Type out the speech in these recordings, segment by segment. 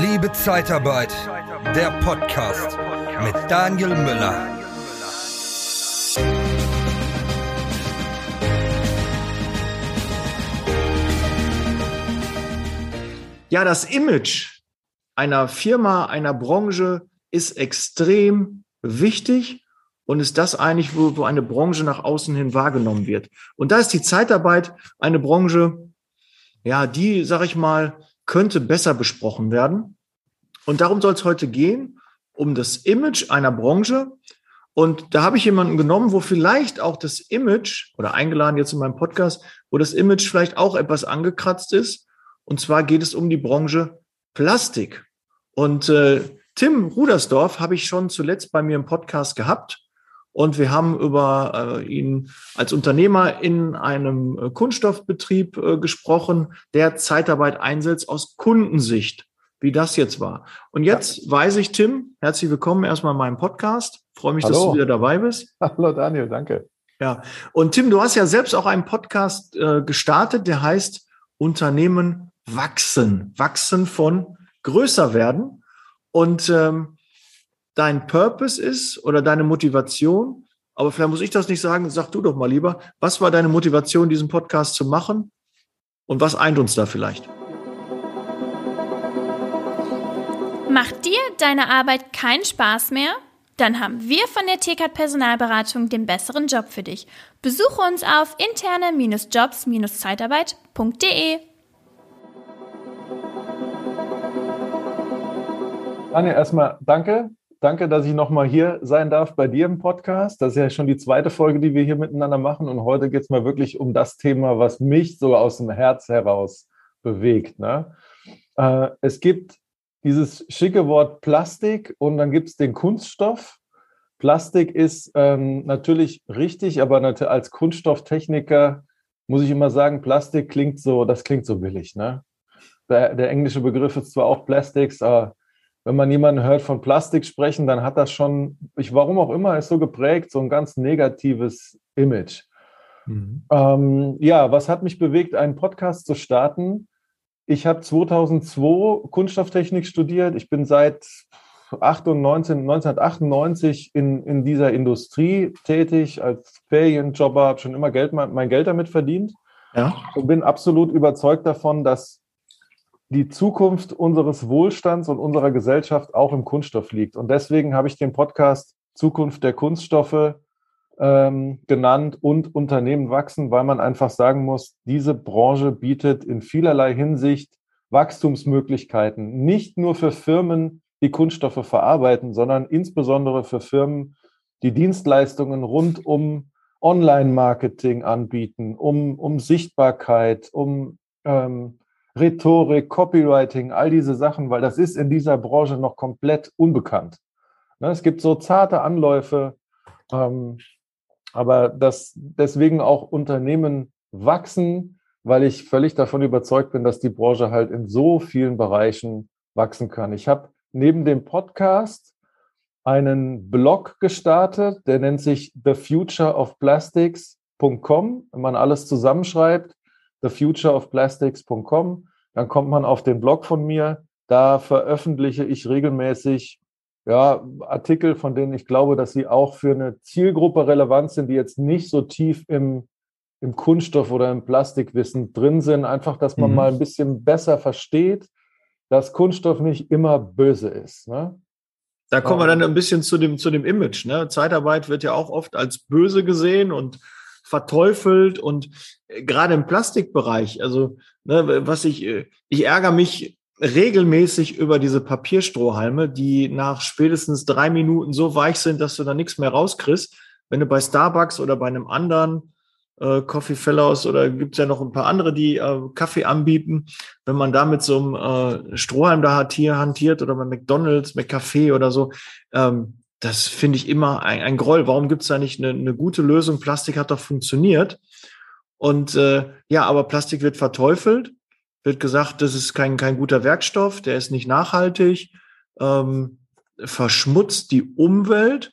Liebe Zeitarbeit, der Podcast mit Daniel Müller. Ja, das Image einer Firma, einer Branche ist extrem wichtig und ist das eigentlich, wo, eine Branche nach außen hin wahrgenommen wird. Und da ist die Zeitarbeit eine Branche, ja, die, sag ich mal, könnte besser besprochen werden. Und darum soll es heute gehen, um das Image einer Branche. Und da habe ich jemanden genommen, wo vielleicht auch das Image, oder eingeladen jetzt in meinem Podcast, wo das Image vielleicht auch etwas angekratzt ist. Und zwar geht es um die Branche Plastik. Und äh, Tim Rudersdorf habe ich schon zuletzt bei mir im Podcast gehabt. Und wir haben über äh, ihn als Unternehmer in einem äh, Kunststoffbetrieb äh, gesprochen, der Zeitarbeit einsetzt aus Kundensicht, wie das jetzt war. Und jetzt ja. weiß ich, Tim, herzlich willkommen erstmal in meinem Podcast. Freue mich, Hallo. dass du wieder dabei bist. Hallo Daniel, danke. Ja, und Tim, du hast ja selbst auch einen Podcast äh, gestartet, der heißt Unternehmen wachsen. Wachsen von größer werden. Und ähm, dein Purpose ist oder deine Motivation. Aber vielleicht muss ich das nicht sagen. Sag du doch mal lieber. Was war deine Motivation, diesen Podcast zu machen? Und was eint uns da vielleicht? Macht dir deine Arbeit keinen Spaß mehr? Dann haben wir von der TKAT Personalberatung den besseren Job für dich. Besuche uns auf interne-jobs-zeitarbeit.de. Daniel, erstmal danke Danke, dass ich nochmal hier sein darf bei dir im Podcast. Das ist ja schon die zweite Folge, die wir hier miteinander machen. Und heute geht es mal wirklich um das Thema, was mich so aus dem Herz heraus bewegt. Ne? Äh, es gibt dieses schicke Wort Plastik und dann gibt es den Kunststoff. Plastik ist ähm, natürlich richtig, aber als Kunststofftechniker muss ich immer sagen, Plastik klingt so, das klingt so billig. Ne? Der, der englische Begriff ist zwar auch Plastics, aber wenn man jemanden hört von Plastik sprechen, dann hat das schon, ich, warum auch immer, ist so geprägt, so ein ganz negatives Image. Mhm. Ähm, ja, was hat mich bewegt, einen Podcast zu starten? Ich habe 2002 Kunststofftechnik studiert. Ich bin seit 98, 1998 in, in dieser Industrie tätig als Ferienjobber, habe schon immer Geld, mein Geld damit verdient. Ja. Und bin absolut überzeugt davon, dass die Zukunft unseres Wohlstands und unserer Gesellschaft auch im Kunststoff liegt. Und deswegen habe ich den Podcast Zukunft der Kunststoffe ähm, genannt und Unternehmen wachsen, weil man einfach sagen muss, diese Branche bietet in vielerlei Hinsicht Wachstumsmöglichkeiten, nicht nur für Firmen, die Kunststoffe verarbeiten, sondern insbesondere für Firmen, die Dienstleistungen rund um Online-Marketing anbieten, um, um Sichtbarkeit, um ähm, Rhetorik, Copywriting, all diese Sachen, weil das ist in dieser Branche noch komplett unbekannt. Ne, es gibt so zarte Anläufe, ähm, aber das deswegen auch Unternehmen wachsen, weil ich völlig davon überzeugt bin, dass die Branche halt in so vielen Bereichen wachsen kann. Ich habe neben dem Podcast einen Blog gestartet, der nennt sich thefutureofplastics.com. Wenn man alles zusammenschreibt, thefutureofplastics.com. Dann kommt man auf den Blog von mir. Da veröffentliche ich regelmäßig ja, Artikel, von denen ich glaube, dass sie auch für eine Zielgruppe relevant sind, die jetzt nicht so tief im, im Kunststoff oder im Plastikwissen drin sind. Einfach, dass man mhm. mal ein bisschen besser versteht, dass Kunststoff nicht immer böse ist. Ne? Da kommen wir dann ein bisschen zu dem, zu dem Image. Ne? Zeitarbeit wird ja auch oft als böse gesehen und verteufelt und äh, gerade im Plastikbereich, also ne, was ich, äh, ich ärgere mich regelmäßig über diese Papierstrohhalme, die nach spätestens drei Minuten so weich sind, dass du da nichts mehr rauskriegst. Wenn du bei Starbucks oder bei einem anderen äh, Coffee Fellows oder gibt's ja noch ein paar andere, die äh, Kaffee anbieten, wenn man da mit so einem äh, Strohhalm da hat, hier hantiert oder bei McDonalds, McCafe oder so, ähm, das finde ich immer ein, ein Groll. Warum gibt es da nicht eine, eine, gute Lösung? Plastik hat doch funktioniert. Und äh, ja, aber Plastik wird verteufelt, wird gesagt, das ist kein, kein guter Werkstoff, der ist nicht nachhaltig, ähm, verschmutzt die Umwelt.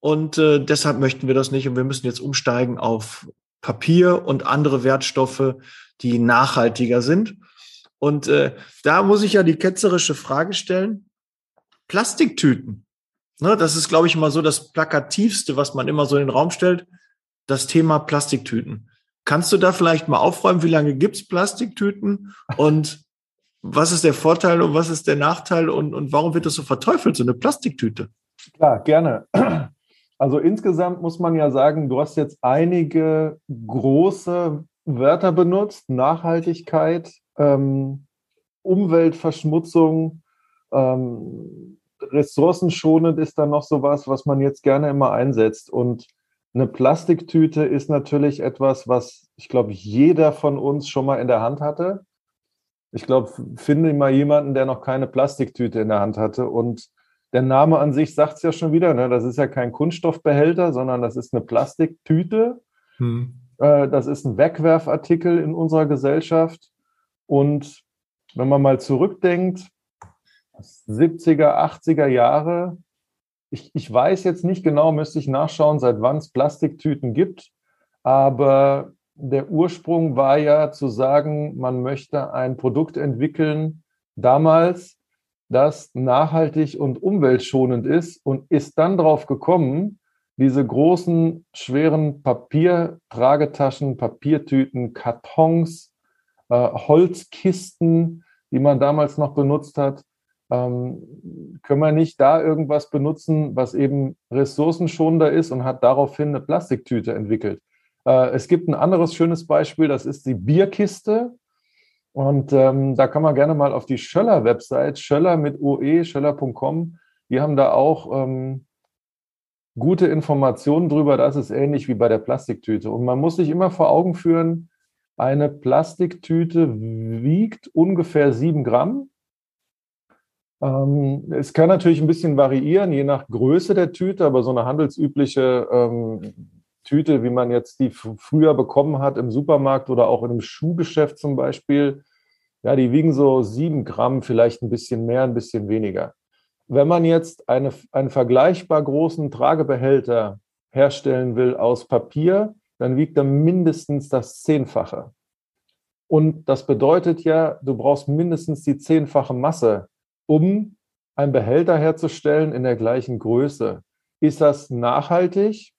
Und äh, deshalb möchten wir das nicht. Und wir müssen jetzt umsteigen auf Papier und andere Wertstoffe, die nachhaltiger sind. Und äh, da muss ich ja die ketzerische Frage stellen. Plastiktüten. Ne, das ist, glaube ich, mal so das Plakativste, was man immer so in den Raum stellt. Das Thema Plastiktüten. Kannst du da vielleicht mal aufräumen, wie lange gibt's Plastiktüten und was ist der Vorteil und was ist der Nachteil und, und warum wird das so verteufelt, so eine Plastiktüte? Klar, gerne. Also insgesamt muss man ja sagen, du hast jetzt einige große Wörter benutzt, Nachhaltigkeit, ähm, Umweltverschmutzung, ähm, ressourcenschonend ist dann noch sowas, was man jetzt gerne immer einsetzt. Und eine Plastiktüte ist natürlich etwas, was ich glaube, jeder von uns schon mal in der Hand hatte. Ich glaube, finde mal jemanden, der noch keine Plastiktüte in der Hand hatte. Und der Name an sich sagt es ja schon wieder, ne? das ist ja kein Kunststoffbehälter, sondern das ist eine Plastiktüte. Hm. Äh, das ist ein Wegwerfartikel in unserer Gesellschaft. Und wenn man mal zurückdenkt, 70er, 80er Jahre, ich, ich weiß jetzt nicht genau, müsste ich nachschauen, seit wann es Plastiktüten gibt, aber der Ursprung war ja zu sagen, man möchte ein Produkt entwickeln, damals, das nachhaltig und umweltschonend ist und ist dann darauf gekommen, diese großen, schweren Papiertragetaschen, Papiertüten, Kartons, äh, Holzkisten, die man damals noch benutzt hat, ähm, können wir nicht da irgendwas benutzen, was eben ressourcenschonender ist und hat daraufhin eine Plastiktüte entwickelt. Äh, es gibt ein anderes schönes Beispiel, das ist die Bierkiste. Und ähm, da kann man gerne mal auf die Schöller-Website, Schöller mit OE, schöller.com, die haben da auch ähm, gute Informationen drüber. Das ist ähnlich wie bei der Plastiktüte. Und man muss sich immer vor Augen führen, eine Plastiktüte wiegt ungefähr sieben Gramm. Ähm, es kann natürlich ein bisschen variieren, je nach Größe der Tüte, aber so eine handelsübliche ähm, Tüte, wie man jetzt die früher bekommen hat im Supermarkt oder auch in einem Schuhgeschäft zum Beispiel, ja, die wiegen so sieben Gramm, vielleicht ein bisschen mehr, ein bisschen weniger. Wenn man jetzt eine, einen vergleichbar großen Tragebehälter herstellen will aus Papier, dann wiegt er mindestens das Zehnfache. Und das bedeutet ja, du brauchst mindestens die zehnfache Masse, um einen Behälter herzustellen in der gleichen Größe. Ist das nachhaltig?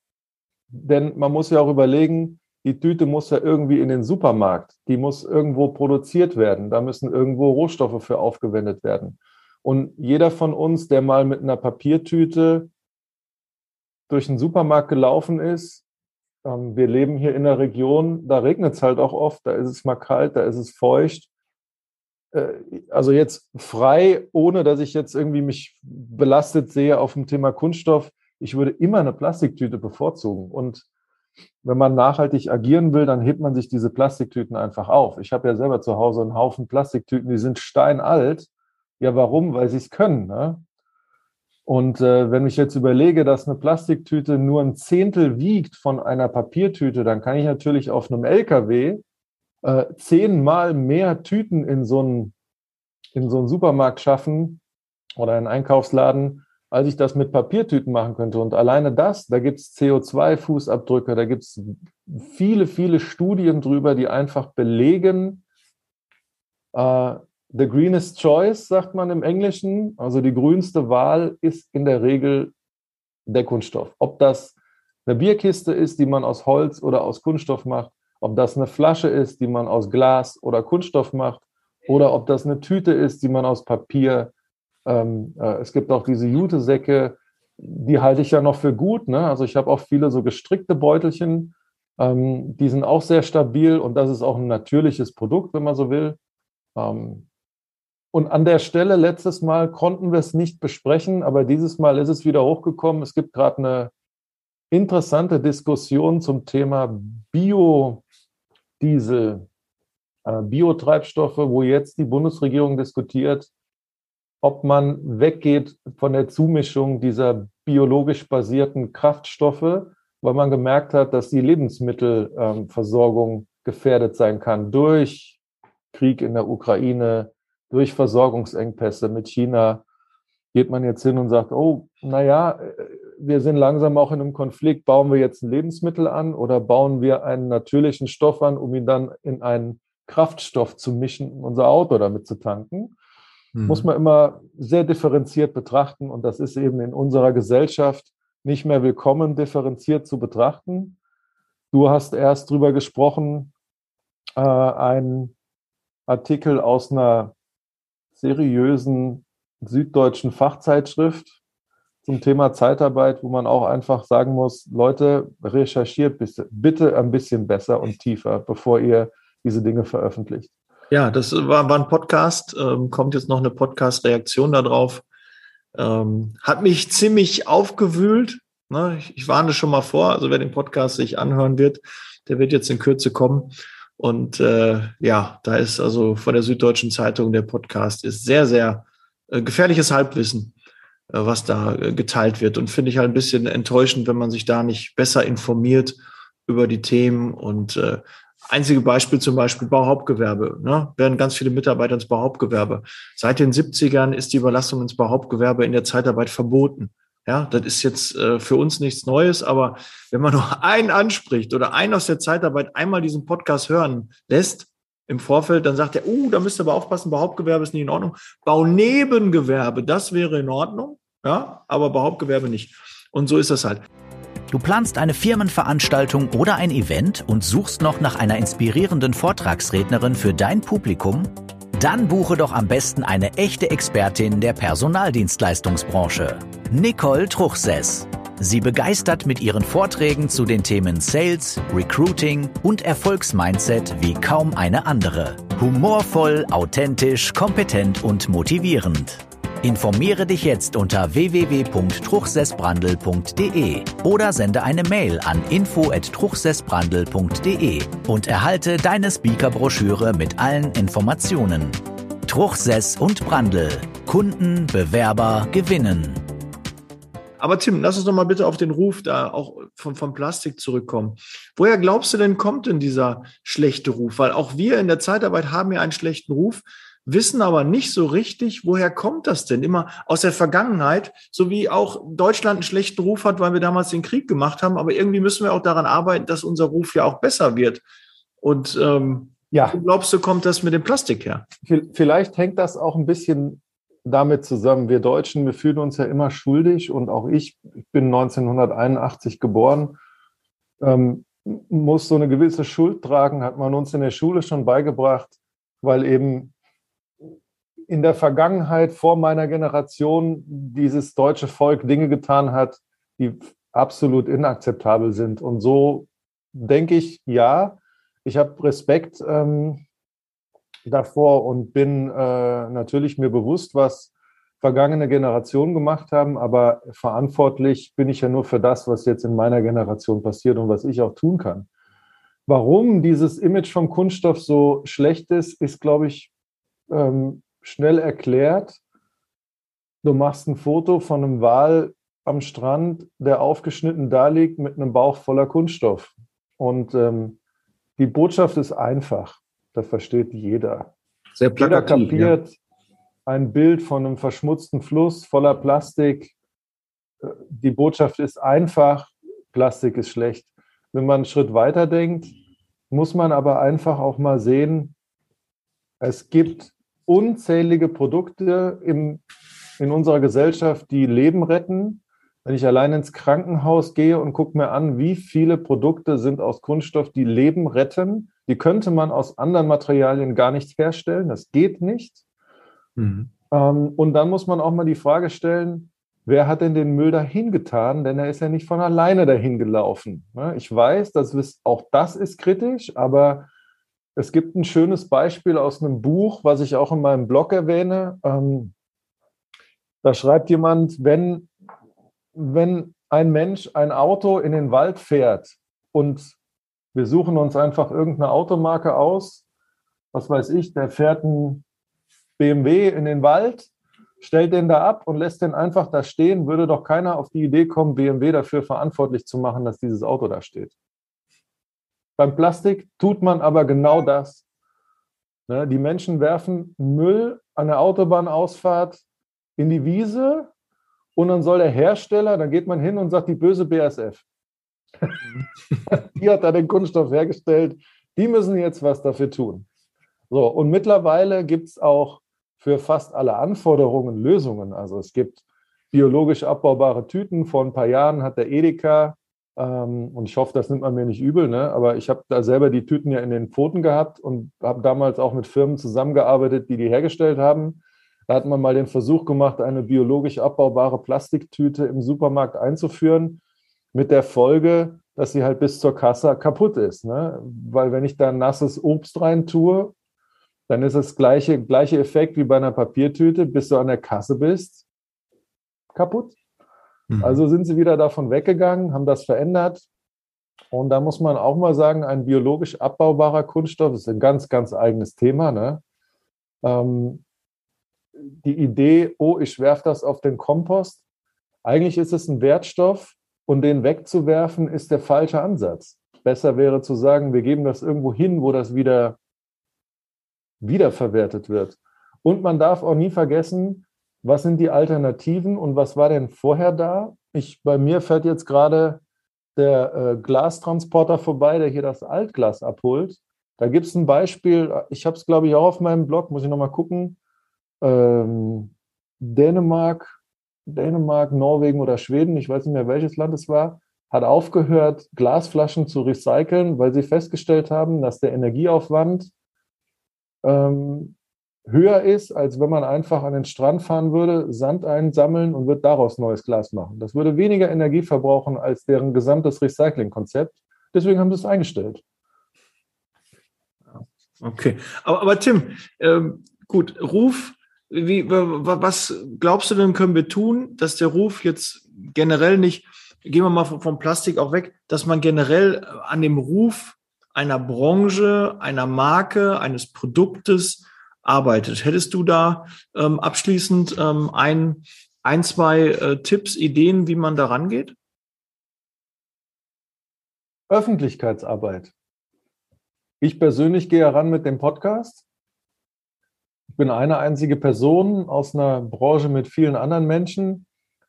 Denn man muss ja auch überlegen, die Tüte muss ja irgendwie in den Supermarkt, die muss irgendwo produziert werden, da müssen irgendwo Rohstoffe für aufgewendet werden. Und jeder von uns, der mal mit einer Papiertüte durch den Supermarkt gelaufen ist, ähm, wir leben hier in der Region, da regnet es halt auch oft, da ist es mal kalt, da ist es feucht. Äh, also jetzt frei, ohne dass ich jetzt irgendwie mich belastet sehe auf dem Thema Kunststoff, ich würde immer eine Plastiktüte bevorzugen. Und wenn man nachhaltig agieren will, dann hebt man sich diese Plastiktüten einfach auf. Ich habe ja selber zu Hause einen Haufen Plastiktüten, die sind steinalt. Ja, warum? Weil sie es können. Ne? Und äh, wenn ich jetzt überlege, dass eine Plastiktüte nur ein Zehntel wiegt von einer Papiertüte, dann kann ich natürlich auf einem LKW äh, zehnmal mehr Tüten in so einen, in so Supermarkt schaffen oder einen Einkaufsladen, als ich das mit Papiertüten machen könnte. Und alleine das, da gibt es CO2-Fußabdrücke, da gibt es viele, viele Studien drüber, die einfach belegen, uh, the greenest choice, sagt man im Englischen, also die grünste Wahl ist in der Regel der Kunststoff. Ob das eine Bierkiste ist, die man aus Holz oder aus Kunststoff macht, ob das eine Flasche ist, die man aus Glas oder Kunststoff macht, oder ob das eine Tüte ist, die man aus Papier ähm, äh, es gibt auch diese Jutesäcke, die halte ich ja noch für gut. Ne? Also ich habe auch viele so gestrickte Beutelchen, ähm, die sind auch sehr stabil und das ist auch ein natürliches Produkt, wenn man so will. Ähm, und an der Stelle letztes Mal konnten wir es nicht besprechen, aber dieses Mal ist es wieder hochgekommen. Es gibt gerade eine interessante Diskussion zum Thema Biodiesel, äh, Biotreibstoffe, wo jetzt die Bundesregierung diskutiert, ob man weggeht von der Zumischung dieser biologisch basierten Kraftstoffe, weil man gemerkt hat, dass die Lebensmittelversorgung gefährdet sein kann durch Krieg in der Ukraine, durch Versorgungsengpässe mit China. Geht man jetzt hin und sagt, oh, naja, wir sind langsam auch in einem Konflikt, bauen wir jetzt ein Lebensmittel an oder bauen wir einen natürlichen Stoff an, um ihn dann in ein Kraftstoff zu mischen, unser Auto damit zu tanken. Mhm. Muss man immer sehr differenziert betrachten und das ist eben in unserer Gesellschaft nicht mehr willkommen, differenziert zu betrachten. Du hast erst drüber gesprochen, äh, ein Artikel aus einer seriösen süddeutschen Fachzeitschrift zum Thema Zeitarbeit, wo man auch einfach sagen muss, Leute, recherchiert bitte ein bisschen besser und tiefer, bevor ihr diese Dinge veröffentlicht. Ja, das war, war ein Podcast, ähm, kommt jetzt noch eine Podcast-Reaktion darauf. Ähm, hat mich ziemlich aufgewühlt. Ne? Ich, ich warne schon mal vor, also wer den Podcast sich anhören wird, der wird jetzt in Kürze kommen. Und äh, ja, da ist also von der Süddeutschen Zeitung der Podcast ist sehr, sehr äh, gefährliches Halbwissen, was da äh, geteilt wird. Und finde ich halt ein bisschen enttäuschend, wenn man sich da nicht besser informiert über die Themen. Und äh, einzige Beispiel zum Beispiel Bauhauptgewerbe. Ne? Werden ganz viele Mitarbeiter ins Bauhauptgewerbe. Seit den 70ern ist die Überlassung ins Bauhauptgewerbe in der Zeitarbeit verboten. Ja, das ist jetzt äh, für uns nichts Neues, aber wenn man nur einen anspricht oder einen aus der Zeitarbeit einmal diesen Podcast hören lässt im Vorfeld, dann sagt er, uh, da müsst ihr aber aufpassen, Behauptgewerbe ist nicht in Ordnung. Baunebengewerbe, das wäre in Ordnung, ja, aber Behauptgewerbe nicht. Und so ist das halt. Du planst eine Firmenveranstaltung oder ein Event und suchst noch nach einer inspirierenden Vortragsrednerin für dein Publikum? Dann buche doch am besten eine echte Expertin der Personaldienstleistungsbranche. Nicole Truchsess. Sie begeistert mit ihren Vorträgen zu den Themen Sales, Recruiting und Erfolgsmindset wie kaum eine andere. Humorvoll, authentisch, kompetent und motivierend. Informiere dich jetzt unter www.truchsessbrandel.de oder sende eine Mail an info@truchsessbrandel.de und erhalte deine Speakerbroschüre mit allen Informationen. Truchsess und Brandel. Kunden, Bewerber gewinnen. Aber Tim, lass uns doch mal bitte auf den Ruf da auch von, von Plastik zurückkommen. Woher glaubst du denn, kommt denn dieser schlechte Ruf? Weil auch wir in der Zeitarbeit haben ja einen schlechten Ruf, wissen aber nicht so richtig, woher kommt das denn? Immer aus der Vergangenheit, so wie auch Deutschland einen schlechten Ruf hat, weil wir damals den Krieg gemacht haben. Aber irgendwie müssen wir auch daran arbeiten, dass unser Ruf ja auch besser wird. Und ähm, ja. wo glaubst du, kommt das mit dem Plastik her? Vielleicht hängt das auch ein bisschen damit zusammen. Wir Deutschen, wir fühlen uns ja immer schuldig und auch ich, ich bin 1981 geboren, ähm, muss so eine gewisse Schuld tragen, hat man uns in der Schule schon beigebracht, weil eben in der Vergangenheit vor meiner Generation dieses deutsche Volk Dinge getan hat, die absolut inakzeptabel sind. Und so denke ich, ja, ich habe Respekt ähm, davor und bin äh, natürlich mir bewusst, was vergangene Generationen gemacht haben, aber verantwortlich bin ich ja nur für das, was jetzt in meiner Generation passiert und was ich auch tun kann. Warum dieses Image vom Kunststoff so schlecht ist, ist, glaube ich, ähm, schnell erklärt. Du machst ein Foto von einem Wal am Strand, der aufgeschnitten da liegt mit einem Bauch voller Kunststoff. Und ähm, die Botschaft ist einfach. Das versteht jeder. Sehr plakativ, jeder kapiert ja. ein Bild von einem verschmutzten Fluss voller Plastik. Äh, die Botschaft ist einfach, Plastik ist schlecht. Wenn man einen Schritt weiter denkt, muss man aber einfach auch mal sehen, es gibt unzählige Produkte im, in unserer Gesellschaft, die Leben retten. Wenn ich allein ins Krankenhaus gehe und gucke mir an, wie viele Produkte sind aus Kunststoff, die Leben retten, die könnte man aus anderen Materialien gar nicht herstellen. Das geht nicht. Mhm. Ähm, und dann muss man auch mal die Frage stellen, wer hat denn den Müll dahin getan? Denn er ist ja nicht von alleine dahin gelaufen. Ne? Ich weiß, dass auch das ist kritisch, aber es gibt ein schönes Beispiel aus einem Buch, was ich auch in meinem Blog erwähne. Ähm, da schreibt jemand, wenn, wenn ein Mensch ein Auto in den Wald fährt und wir suchen uns einfach irgendeine Automarke aus, was weiß ich, der fährt ein BMW in den Wald, stellt den da ab und lässt den einfach da stehen, würde doch keiner auf die Idee kommen, BMW dafür verantwortlich zu machen, dass dieses Auto da steht. Beim Plastik tut man aber genau das. Ne, die Menschen werfen Müll an der Autobahnausfahrt in die Wiese und dann soll der Hersteller, dann geht man hin und sagt, die böse BASF. die hat da den Kunststoff hergestellt, die müssen jetzt was dafür tun. So, und mittlerweile gibt es auch für fast alle Anforderungen Lösungen. Also es gibt biologisch abbaubare Tüten. Vor ein paar Jahren hat der Edeka, ähm, und ich hoffe, das nimmt man mir nicht übel, ne? aber ich habe da selber die Tüten ja in den Pfoten gehabt und habe damals auch mit Firmen zusammengearbeitet, die die hergestellt haben. Da hat man mal den Versuch gemacht, eine biologisch abbaubare Plastiktüte im Supermarkt einzuführen, mit der Folge, dass sie halt bis zur Kasse kaputt ist. Ne? Weil wenn ich da nasses Obst rein tue, dann ist es gleiche gleiche Effekt wie bei einer Papiertüte, bis du an der Kasse bist, kaputt. Mhm. Also sind sie wieder davon weggegangen, haben das verändert. Und da muss man auch mal sagen, ein biologisch abbaubarer Kunststoff ist ein ganz, ganz eigenes Thema. Ne? Ähm, die Idee, oh, ich werfe das auf den Kompost, eigentlich ist es ein Wertstoff und den wegzuwerfen ist der falsche Ansatz. Besser wäre zu sagen, wir geben das irgendwo hin, wo das wieder wiederverwertet wird. Und man darf auch nie vergessen, was sind die Alternativen und was war denn vorher da? Ich, bei mir fährt jetzt gerade der äh, Glastransporter vorbei, der hier das Altglas abholt. Da gibt es ein Beispiel, ich habe es, glaube ich, auch auf meinem Blog, muss ich nochmal gucken. Ähm, Dänemark, Dänemark, Norwegen oder Schweden, ich weiß nicht mehr, welches Land es war, hat aufgehört, Glasflaschen zu recyceln, weil sie festgestellt haben, dass der Energieaufwand ähm, höher ist, als wenn man einfach an den Strand fahren würde, Sand einsammeln und wird daraus neues Glas machen. Das würde weniger Energie verbrauchen als deren gesamtes Recyclingkonzept. Deswegen haben sie es eingestellt. Okay, aber, aber Tim, ähm, gut, Ruf, wie, was glaubst du denn, können wir tun, dass der Ruf jetzt generell nicht, gehen wir mal vom Plastik auch weg, dass man generell an dem Ruf einer Branche, einer Marke, eines Produktes arbeitet. Hättest du da ähm, abschließend ähm, ein, ein, zwei äh, Tipps, Ideen, wie man da rangeht? Öffentlichkeitsarbeit. Ich persönlich gehe heran mit dem Podcast. Ich bin eine einzige Person aus einer Branche mit vielen anderen Menschen.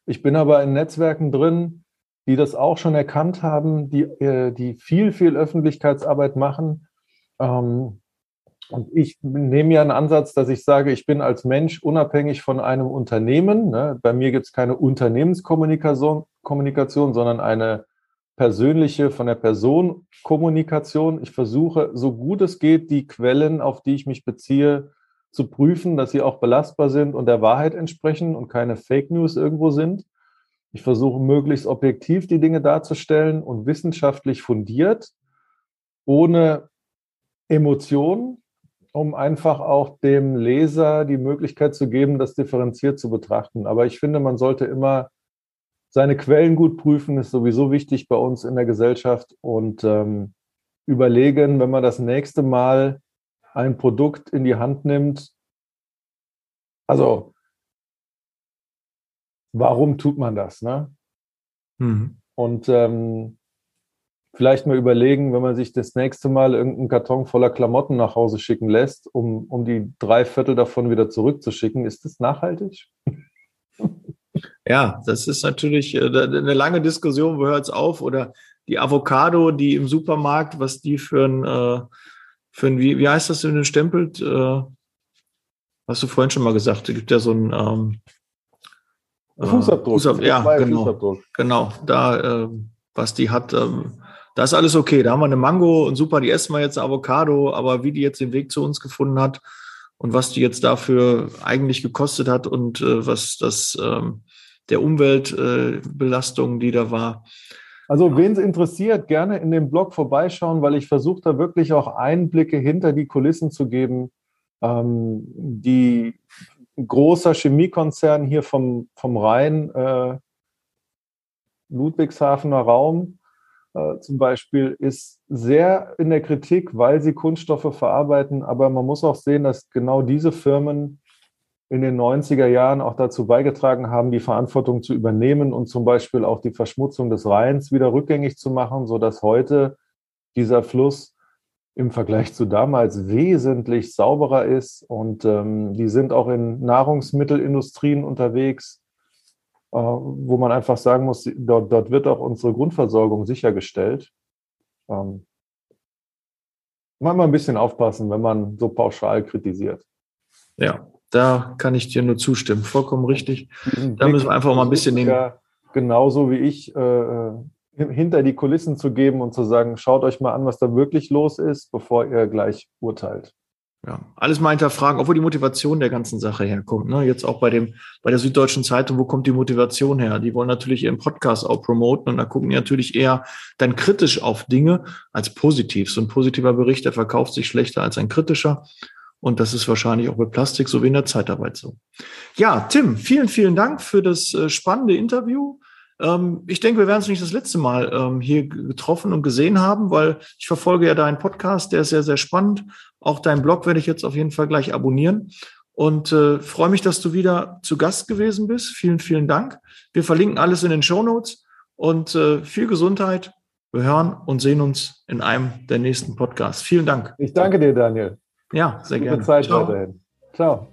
Ich bin aber in Netzwerken drin, die das auch schon erkannt haben, die, äh, die viel, viel Öffentlichkeitsarbeit machen. Ähm, und ich nehme ja einen Ansatz, dass ich sage, ich bin als Mensch unabhängig von einem Unternehmen. Ne? Bei mir gibt es keine Unternehmenskommunikation, Kommunikation, sondern eine persönliche, von der Person Kommunikation. Ich versuche, so gut es geht, die Quellen, auf die ich mich beziehe, zu prüfen, dass sie auch belastbar sind und der Wahrheit entsprechen und keine Fake News irgendwo sind. Ich versuche möglichst objektiv die Dinge darzustellen und wissenschaftlich fundiert, ohne Emotionen, um einfach auch dem Leser die Möglichkeit zu geben, das differenziert zu betrachten. Aber ich finde, man sollte immer seine Quellen gut prüfen, ist sowieso wichtig bei uns in der Gesellschaft und ähm, überlegen, wenn man das nächste Mal ein Produkt in die Hand nimmt. Also warum tut man das? Ne? Mhm. Und ähm, vielleicht mal überlegen, wenn man sich das nächste Mal irgendeinen Karton voller Klamotten nach Hause schicken lässt, um, um die drei Viertel davon wieder zurückzuschicken, ist das nachhaltig? Ja, das ist natürlich äh, eine lange Diskussion, wo hört es auf? Oder die Avocado, die im Supermarkt, was die für ein, äh, für ein wie, wie heißt das, wenn du stempelt? Äh, hast du vorhin schon mal gesagt, es gibt ja so ein, ähm, äh, Fußabdruck. Fußab ja, genau. Fußabdruck. Genau, da, äh, was die hat, ähm, da ist alles okay. Da haben wir eine Mango und super, die essen wir jetzt Avocado, aber wie die jetzt den Weg zu uns gefunden hat und was die jetzt dafür eigentlich gekostet hat und äh, was das ähm, der Umweltbelastung, äh, die da war. Also wen es interessiert, gerne in dem Blog vorbeischauen, weil ich versuche da wirklich auch Einblicke hinter die Kulissen zu geben, ähm, die großer Chemiekonzern hier vom, vom Rhein, äh, Ludwigshafener Raum äh, zum Beispiel, ist sehr in der Kritik, weil sie Kunststoffe verarbeiten. Aber man muss auch sehen, dass genau diese Firmen in den 90er Jahren auch dazu beigetragen haben, die Verantwortung zu übernehmen und zum Beispiel auch die Verschmutzung des Rheins wieder rückgängig zu machen, sodass heute dieser Fluss im Vergleich zu damals wesentlich sauberer ist. Und ähm, die sind auch in Nahrungsmittelindustrien unterwegs, äh, wo man einfach sagen muss, dort, dort wird auch unsere Grundversorgung sichergestellt. Ähm, Manchmal ein bisschen aufpassen, wenn man so pauschal kritisiert. Ja, da kann ich dir nur zustimmen. Vollkommen richtig. Da müssen wir einfach mal ein bisschen den. Genauso wie ich, äh, hinter die Kulissen zu geben und zu sagen, schaut euch mal an, was da wirklich los ist, bevor ihr gleich urteilt. Ja, alles mal hinterfragen, obwohl die Motivation der ganzen Sache herkommt. Ne? Jetzt auch bei dem, bei der Süddeutschen Zeitung, wo kommt die Motivation her? Die wollen natürlich ihren Podcast auch promoten und da gucken die natürlich eher dann kritisch auf Dinge als positiv. So ein positiver Bericht, der verkauft sich schlechter als ein kritischer. Und das ist wahrscheinlich auch bei Plastik so wie in der Zeitarbeit so. Ja, Tim, vielen, vielen Dank für das äh, spannende Interview. Ähm, ich denke, wir werden es nicht das letzte Mal ähm, hier getroffen und gesehen haben, weil ich verfolge ja deinen Podcast, der ist sehr, sehr spannend. Auch deinen Blog werde ich jetzt auf jeden Fall gleich abonnieren. Und äh, freue mich, dass du wieder zu Gast gewesen bist. Vielen, vielen Dank. Wir verlinken alles in den Show Notes und äh, viel Gesundheit. Wir hören und sehen uns in einem der nächsten Podcasts. Vielen Dank. Ich danke dir, Daniel. Ja, sehr Gute gerne. Zeit Ciao. weiterhin. Ciao.